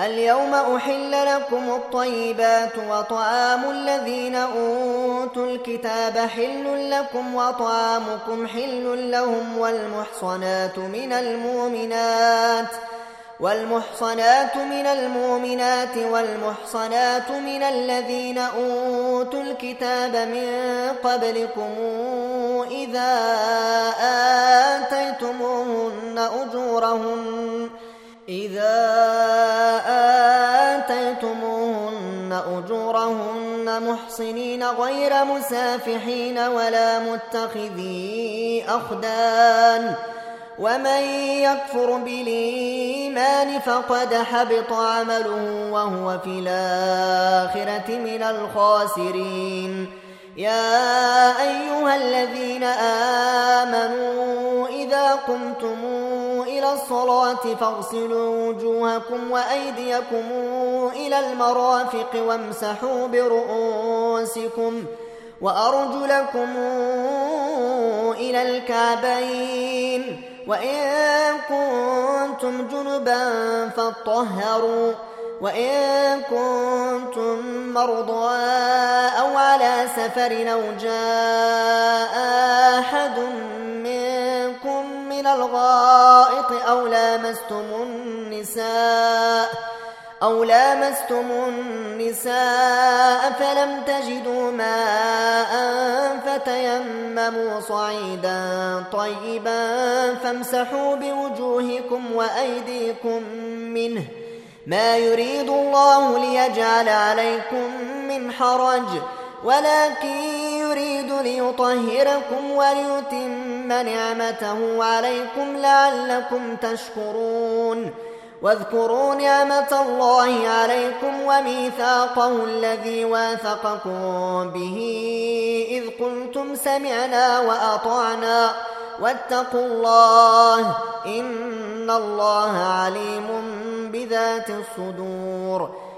اليوم أحل لكم الطيبات وطعام الذين أوتوا الكتاب حل لكم وطعامكم حل لهم والمحصنات من المؤمنات والمحصنات من المؤمنات والمحصنات من الذين أوتوا الكتاب من قبلكم إذا آتيتموهن أجورهن إذا آتيتموهن أجورهن محصنين غير مسافحين ولا متخذي أخدان ومن يكفر بالإيمان فقد حبط عمله وهو في الآخرة من الخاسرين. يا أيها الذين آمنوا إذا قمتم إلى الصلاة فاغسلوا وجوهكم وأيديكم إلى المرافق وامسحوا برؤوسكم وأرجلكم إلى الكعبين وإن كنتم جنبا فاطهروا وإن كنتم مرضى أو على سفر أو جاء أحد من الغائط أو لامستم النساء أو لامستم النساء فلم تجدوا ماء فتيمموا صعيدا طيبا فامسحوا بوجوهكم وأيديكم منه ما يريد الله ليجعل عليكم من حرج ولكن يريد ليطهركم وليتم نعمته عليكم لعلكم تشكرون. واذكروا نعمة الله عليكم وميثاقه الذي واثقكم به إذ قلتم سمعنا وأطعنا. واتقوا الله إن الله عليم بذات الصدور.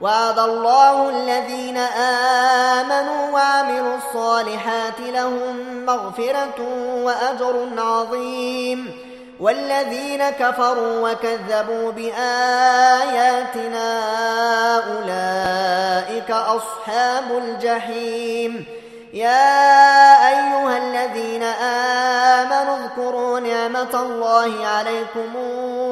وعد الله الذين آمنوا وعملوا الصالحات لهم مغفرة وأجر عظيم. والذين كفروا وكذبوا بآياتنا أولئك أصحاب الجحيم. يا أيها الذين آمنوا اذكروا نعمة الله عليكم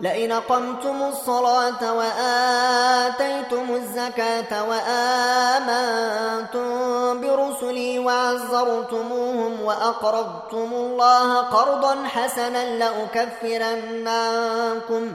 لئن قمتم الصلاة وآتيتم الزكاة وآمنتم برسلي وعزرتموهم وأقرضتم الله قرضا حسنا لأكفرن عنكم ۖ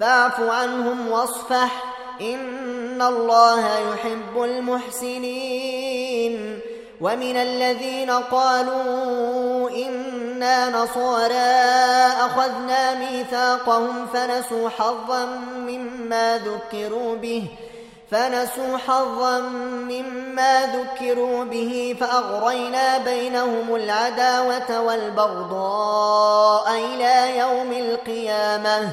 فاعف عنهم واصفح. إن الله يحب المحسنين. ومن الذين قالوا إنا نصارى أخذنا ميثاقهم فنسوا حظا مما ذكروا به. فنسوا حظا مما ذكروا به. فأغرينا بينهم العداوة والبغضاء إلى يوم القيامة.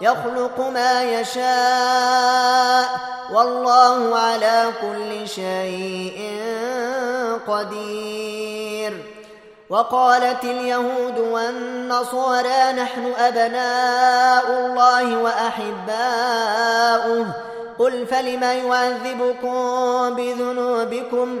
يخلق ما يشاء والله على كل شيء قدير. وقالت اليهود والنصارى نحن أبناء الله وأحباؤه. قل فلم يعذبكم بذنوبكم؟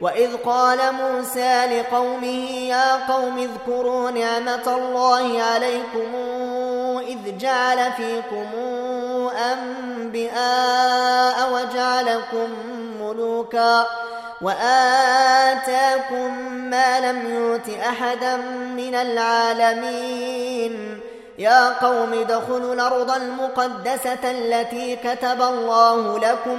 وإذ قال موسى لقومه يا قوم اذكروا نعمة الله عليكم إذ جعل فيكم أنبئاء وجعلكم ملوكا وآتاكم ما لم يؤت أحدا من العالمين يا قوم ادخلوا الأرض المقدسة التي كتب الله لكم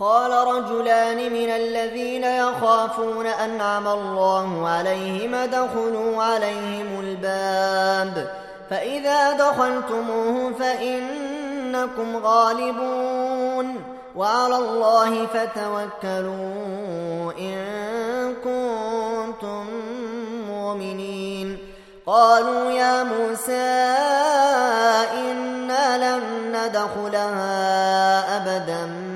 قال رجلان من الذين يخافون أنعم الله عليهم ادخلوا عليهم الباب. فإذا دخلتموه فإنكم غالبون. وعلى الله فتوكلوا إن كنتم مؤمنين. قالوا يا موسى إنا لن ندخلها أبدا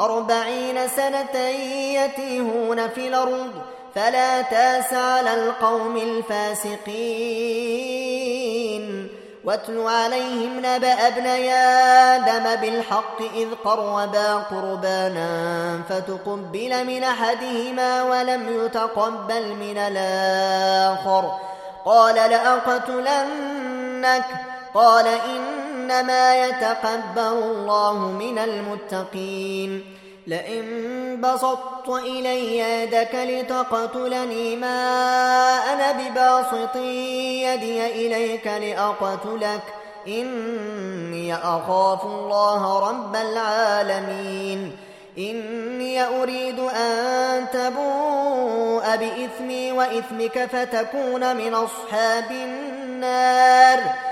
أربعين سنة يتيهون في الأرض فلا تاس على القوم الفاسقين. واتل عليهم نبأ ابني آدم بالحق إذ قربا قربانا فتقبل من أحدهما ولم يتقبل من الآخر. قال لأقتلنك؟ قال إنما يتقبل الله من المتقين. لئن بسطت إلي يدك لتقتلني ما أنا بباسط يدي إليك لأقتلك. إني أخاف الله رب العالمين. إني أريد أن تبوء بإثمي وإثمك فتكون من أصحاب النار.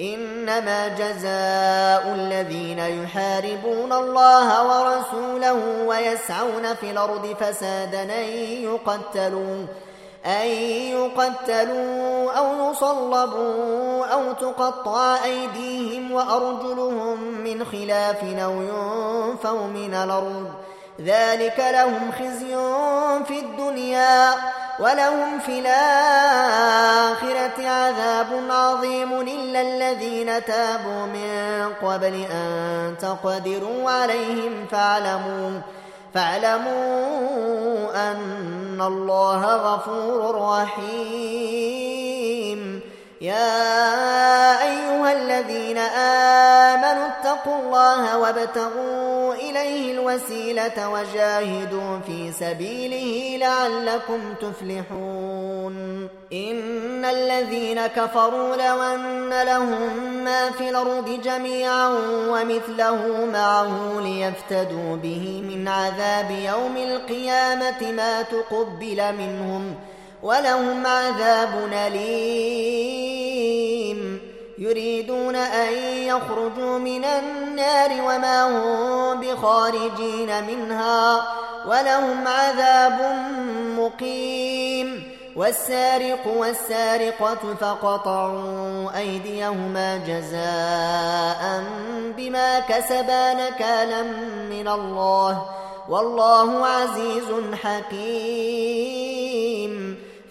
إنما جزاء الذين يحاربون الله ورسوله ويسعون في الأرض فسادا أن يقتلوا أن يقتلوا أو يصلبوا أو تقطع أيديهم وأرجلهم من خلاف أو ينفوا من الأرض. ذلك لهم خزي في الدنيا. ولهم في الآخرة عذاب عظيم إلا الذين تابوا من قبل أن تقدروا عليهم فاعلموا فاعلموا أن الله غفور رحيم. يا أيها الذين آمنوا اتقوا الله وابتغوا إليه الوسيلة وجاهدوا في سبيله لعلكم تفلحون. إن الذين كفروا لو أن لهم ما في الأرض جميعا ومثله معه ليفتدوا به من عذاب يوم القيامة ما تقبل منهم ولهم عذاب أليم. يريدون أن يخرجوا من النار وما هم بخارجين منها ولهم عذاب مقيم. والسارق والسارقة فقطعوا أيديهما جزاء بما كسبا نكالا من الله. والله عزيز حكيم.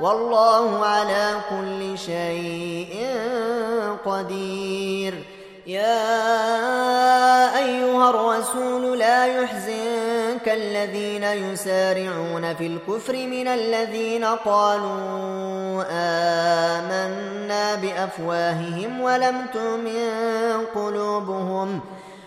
والله على كل شيء قدير. يا أيها الرسول لا يحزنك الذين يسارعون في الكفر من الذين قالوا آمنا بأفواههم ولم تؤمن قلوبهم.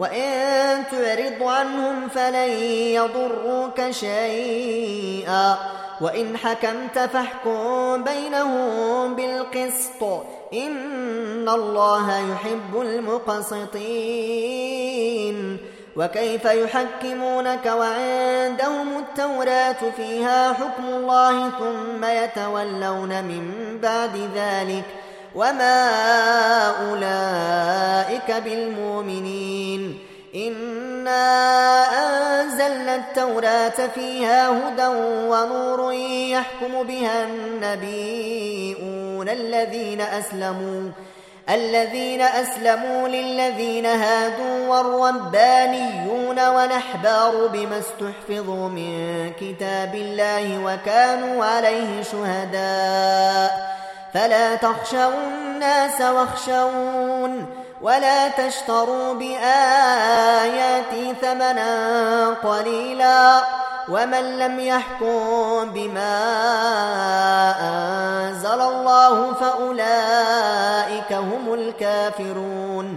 وإن تعرض عنهم فلن يضروك شيئا وإن حكمت فاحكم بينهم بالقسط إن الله يحب المقسطين وكيف يحكمونك وعندهم التوراة فيها حكم الله ثم يتولون من بعد ذلك ۖ وما أولئك بالمؤمنين إنا أنزلنا التوراة فيها هدى ونور يحكم بها النبيون الذين أسلموا الذين أسلموا للذين هادوا والربانيون ونحبار بما استحفظوا من كتاب الله وكانوا عليه شهداء فلا تخشوا الناس واخشون ولا تشتروا بآياتي ثمنا قليلا ومن لم يحكم بما أنزل الله فأولئك هم الكافرون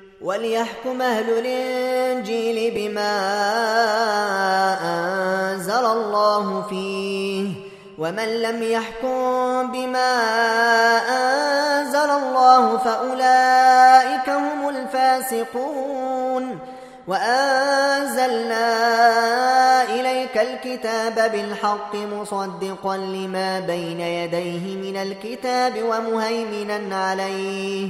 وليحكم أهل الإنجيل بما أنزل الله فيه ومن لم يحكم بما أنزل الله فأولئك هم الفاسقون وأنزلنا إليك الكتاب بالحق مصدقا لما بين يديه من الكتاب ومهيمنا عليه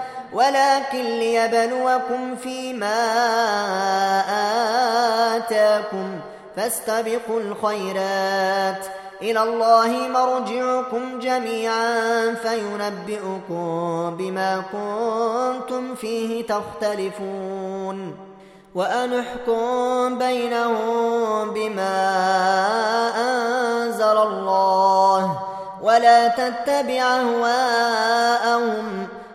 ولكن ليبلوكم فيما آتاكم فاستبقوا الخيرات. إلى الله مرجعكم جميعا فينبئكم بما كنتم فيه تختلفون. وأنحكم بينهم بما أنزل الله ولا تتبع أهواءهم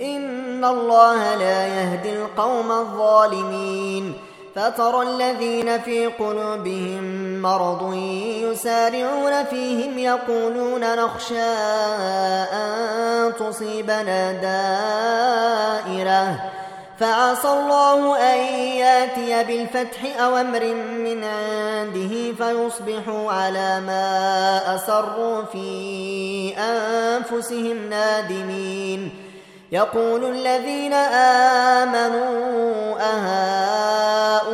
إن الله لا يهدي القوم الظالمين فترى الذين في قلوبهم مرض يسارعون فيهم يقولون نخشى أن تصيبنا دائرة فعسى الله أن ياتي بالفتح أو أمر من عنده فيصبحوا على ما أسروا في أنفسهم نادمين يقول الذين آمنوا أهؤلاء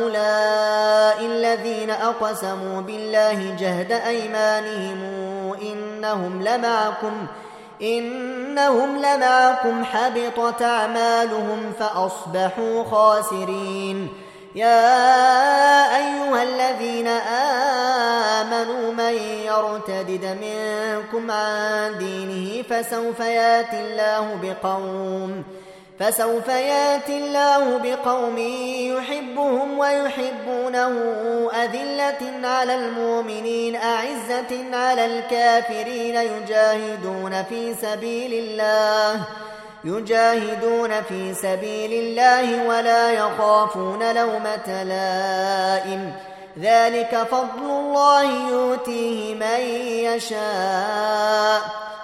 الذين أقسموا بالله جهد أيمانهم إنهم لمعكم إنهم لمعكم حبطت أعمالهم فأصبحوا خاسرين. يا أيها الذين آمنوا من يرتدد منكم عن دينه فسوف يأتي الله بقوم فسوف يأتي الله بقوم يحبهم ويحبونه أذلة على المؤمنين أعزة على الكافرين يجاهدون في سبيل الله. يجاهدون في سبيل الله ولا يخافون لومة لائم. ذلك فضل الله يؤتيه من يشاء.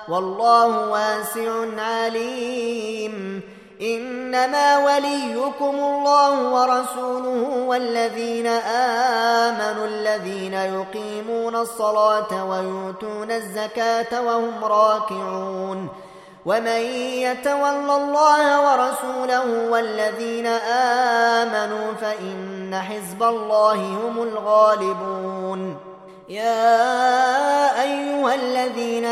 والله واسع عليم. إنما وليكم الله ورسوله والذين آمنوا الذين يقيمون الصلاة ويؤتون الزكاة وهم راكعون. ومن يتول الله ورسوله والذين آمنوا فإن حزب الله هم الغالبون يا أيها الذين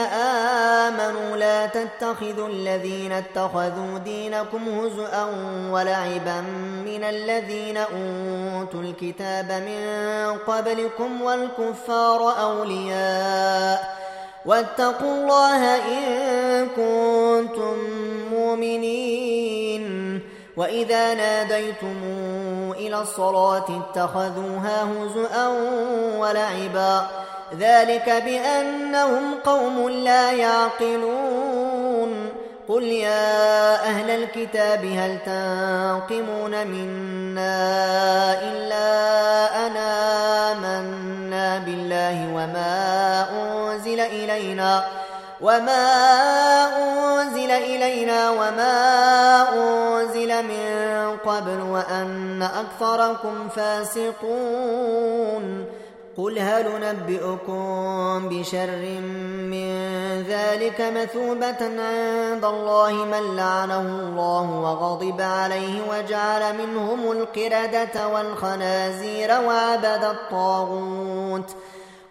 آمنوا لا تتخذوا الذين اتخذوا دينكم هزءا ولعبا من الذين أوتوا الكتاب من قبلكم والكفار أولياء واتقوا الله إن كنتم مؤمنين. وإذا ناديتم إلى الصلاة اتخذوها هزءا ولعبا. ذلك بأنهم قوم لا يعقلون. قل يا أهل الكتاب هل تنقمون منا إلا أنا آمنا بالله وما أنزل إلينا وما أنزل إلينا وما أنزل من قبل وأن أكثركم فاسقون قل هل نبئكم بشر من ذلك مثوبة عند الله من لعنه الله وغضب عليه وجعل منهم القردة والخنازير وعبد الطاغوت ۖ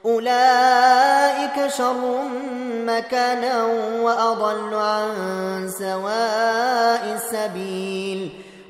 أولئك شر مكانا وأضل عن سواء السبيل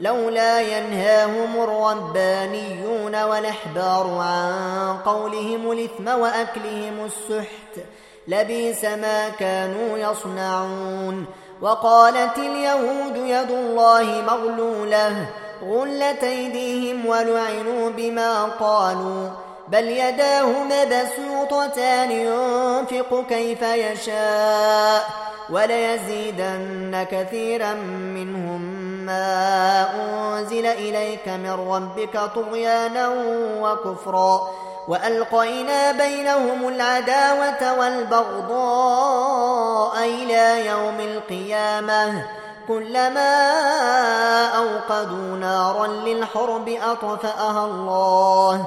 لولا ينهاهم الربانيون والأحبار عن قولهم الإثم وأكلهم السحت لبيس ما كانوا يصنعون وقالت اليهود يد الله مغلولة غلت أيديهم ولعنوا بما قالوا بل يداه مبسوطتان ينفق كيف يشاء وليزيدن كثيرا منهم ما أنزل إليك من ربك طغيانا وكفرا وألقينا بينهم العداوة والبغضاء إلى يوم القيامة كلما أوقدوا نارا للحرب أطفأها الله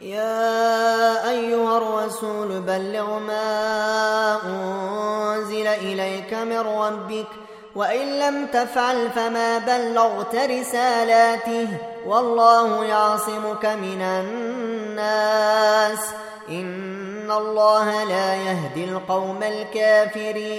يا أيها الرسول بلغ ما أنزل إليك من ربك وإن لم تفعل فما بلغت رسالاته والله يعصمك من الناس. إن الله لا يهدي القوم الكافرين.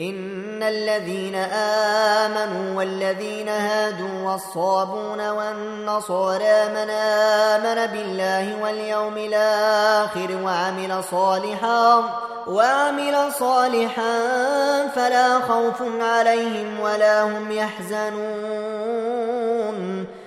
إن الذين آمنوا والذين هادوا والصابون والنصارى من آمن بالله واليوم الآخر وعمل صالحا وعمل صالحا فلا خوف عليهم ولا هم يحزنون.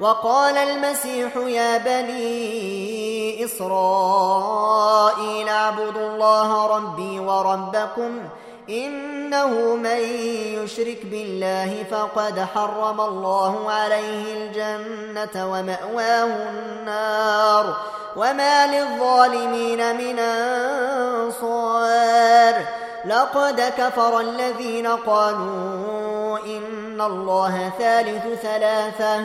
وقال المسيح يا بني إسرائيل اعبدوا الله ربي وربكم إنه من يشرك بالله فقد حرم الله عليه الجنة ومأواه النار وما للظالمين من أنصار لقد كفر الذين قالوا إن الله ثالث ثلاثة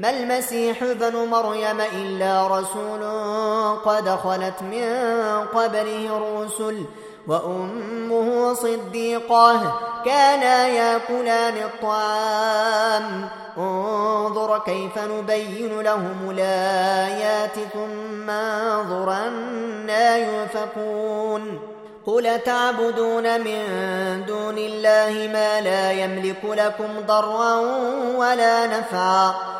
ما المسيح ابن مريم إلا رسول قد خلت من قبله الرسل وأمه صديقة كانا يأكلان الطعام. انظر كيف نبين لهم الآيات ثم انظر أنا يؤفكون قل تعبدون من دون الله ما لا يملك لكم ضرا ولا نفعا.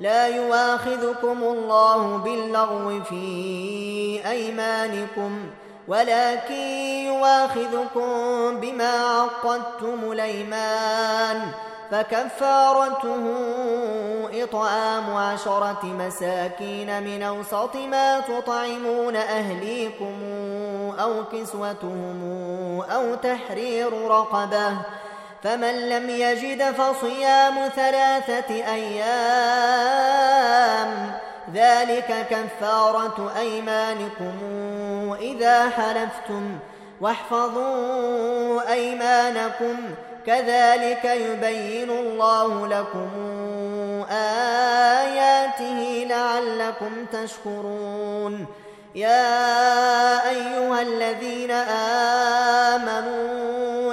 لا يواخذكم الله باللغو في أيمانكم ولكن يواخذكم بما عقدتم الأيمان. فكفارته إطعام عشرة مساكين من أوسط ما تطعمون أهليكم أو كسوتهم أو تحرير رقبة. فمن لم يجد فصيام ثلاثة أيام ذلك كفارة أيمانكم إذا حلفتم واحفظوا أيمانكم كذلك يبين الله لكم آياته لعلكم تشكرون يا أيها الذين آمنوا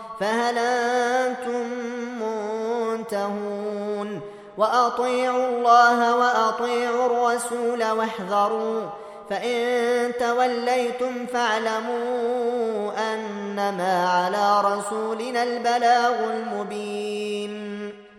فهل أنتم منتهون؟ وأطيعوا الله وأطيعوا الرسول واحذروا فإن توليتم فاعلموا أنما على رسولنا البلاغ المبين.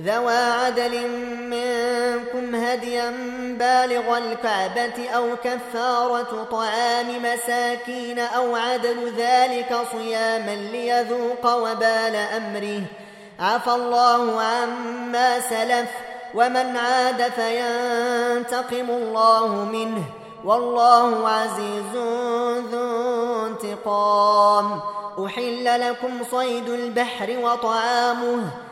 ذوى عدل منكم هديا بالغ الكعبة أو كفارة طعام مساكين أو عدل ذلك صياما ليذوق وبال أمره. عفى الله عما سلف ومن عاد فينتقم الله منه. والله عزيز ذو انتقام. أحل لكم صيد البحر وطعامه.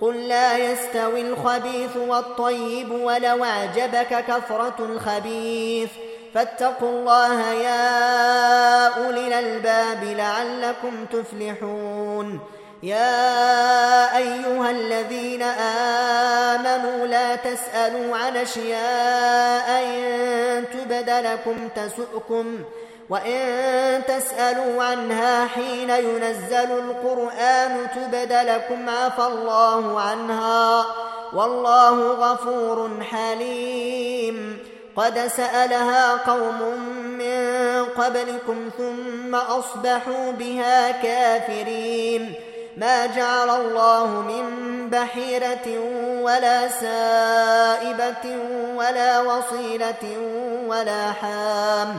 قل لا يستوي الخبيث والطيب ولو أعجبك كثرة الخبيث. فاتقوا الله يا أولي الألباب لعلكم تفلحون. يا أيها الذين آمنوا لا تسألوا عن أشياء إن تبد لكم تسؤكم. وإن تسألوا عنها حين ينزل القرآن تبد لكم عفى الله عنها والله غفور حليم قد سألها قوم من قبلكم ثم أصبحوا بها كافرين ما جعل الله من بحيرة ولا سائبة ولا وصيلة ولا حام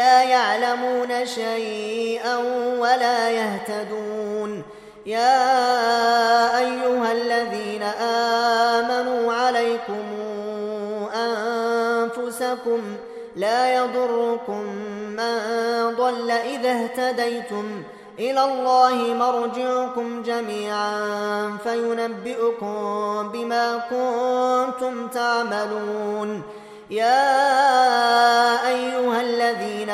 يعلمون شيئا ولا يهتدون. يا أيها الذين آمنوا عليكم أنفسكم لا يضركم من ضل إذا اهتديتم إلى الله مرجعكم جميعا فينبئكم بما كنتم تعملون. يا أيها الذين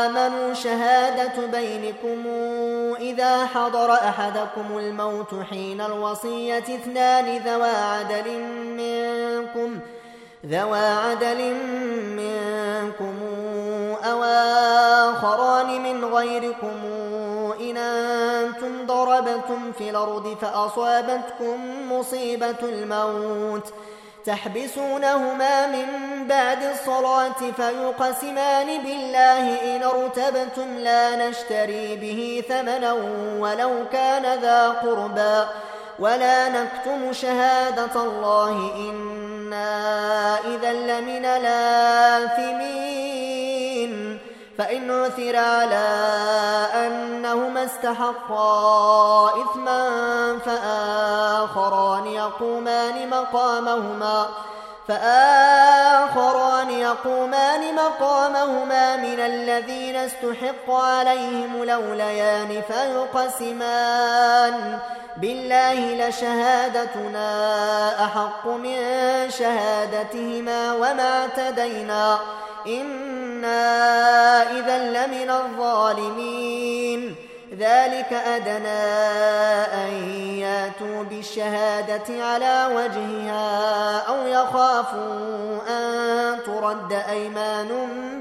آمنوا شهادة بينكم إذا حضر أحدكم الموت حين الوصية اثنان ذوى عدل منكم ذوى عدل منكم أو آخران من غيركم. إن أنتم ضربتم في الأرض فأصابتكم مصيبة الموت ۖ. تحبسونهما من بعد الصلاة فيقسمان بالله إن ارتبتم لا نشتري به ثمنا ولو كان ذا قربى ولا نكتم شهادة الله إنا إذا لمن الآثمين فإن عثر على أنهما استحقا إثما فآخران يقومان مقامهما فآخران يقومان مقامهما من الذين استحق عليهم لوليان فيقسمان. بالله لشهادتنا أحق من شهادتهما وما اعتدينا. إنا إذا لمن الظالمين ذلك أدنى أن ياتوا بالشهادة على وجهها أو يخافوا أن ترد أيمان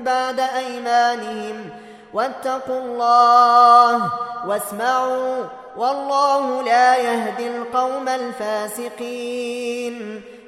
بعد أيمانهم واتقوا الله واسمعوا والله لا يهدي القوم الفاسقين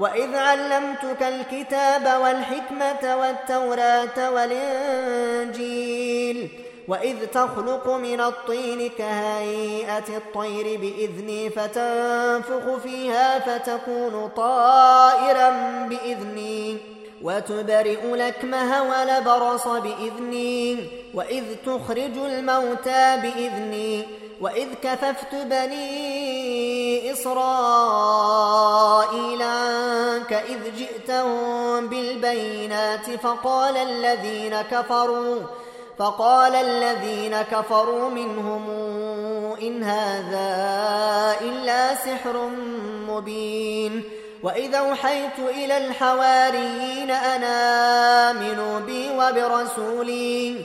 وإذ علمتك الكتاب والحكمة والتوراة والإنجيل وإذ تخلق من الطين كهيئة الطير بإذني فتنفخ فيها فتكون طائرا بإذني وتبرئ لكمه ولبرص بإذني وإذ تخرج الموتى بإذني وإذ كففت بني إسرائيل عنك إذ جئتهم بالبينات فقال الذين كفروا فقال الذين كفروا منهم إن هذا إلا سحر مبين. وإذا أوحيت إلى الحواريين أنا آمنوا بي وبرسولي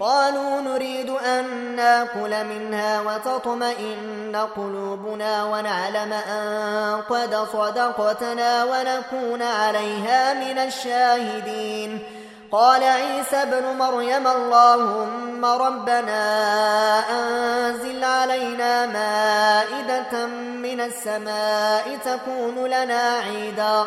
قالوا نريد أن نأكل منها وتطمئن قلوبنا ونعلم أن قد صدقتنا ونكون عليها من الشاهدين. قال عيسى ابن مريم اللهم ربنا أنزل علينا مائدة من السماء تكون لنا عيداً.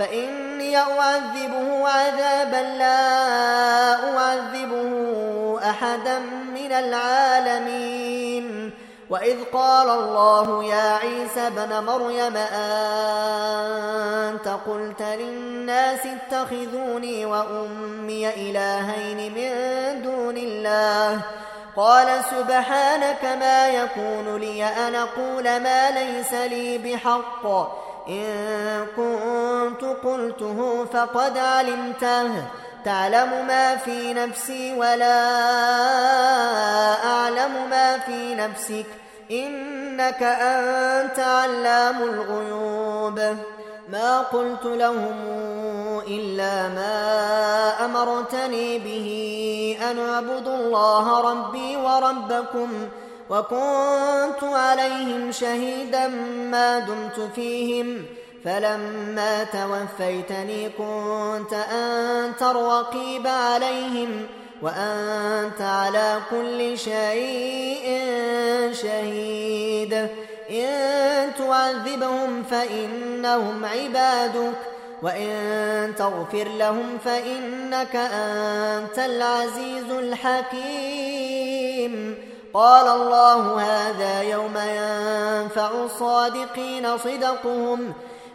فإني أعذبه عذابا لا أعذبه أحدا من العالمين. وإذ قال الله يا عيسى بن مريم أنت قلت للناس اتخذوني وأمي إلهين من دون الله؟ قال سبحانك ما يكون لي أن أقول ما ليس لي بحق. إن كنت قلته فقد علمته. تعلم ما في نفسي ولا أعلم ما في نفسك. إنك أنت علام الغيوب. ما قلت لهم إلا ما أمرتني به أن اعبدوا الله ربي وربكم وكنت عليهم شهيدا ما دمت فيهم. فلما توفيتني كنت أنت الرقيب عليهم وأنت على كل شيء شهيد. إن تعذبهم فإنهم عبادك وإن تغفر لهم فإنك أنت العزيز الحكيم. قال الله هذا يوم ينفع الصادقين صدقهم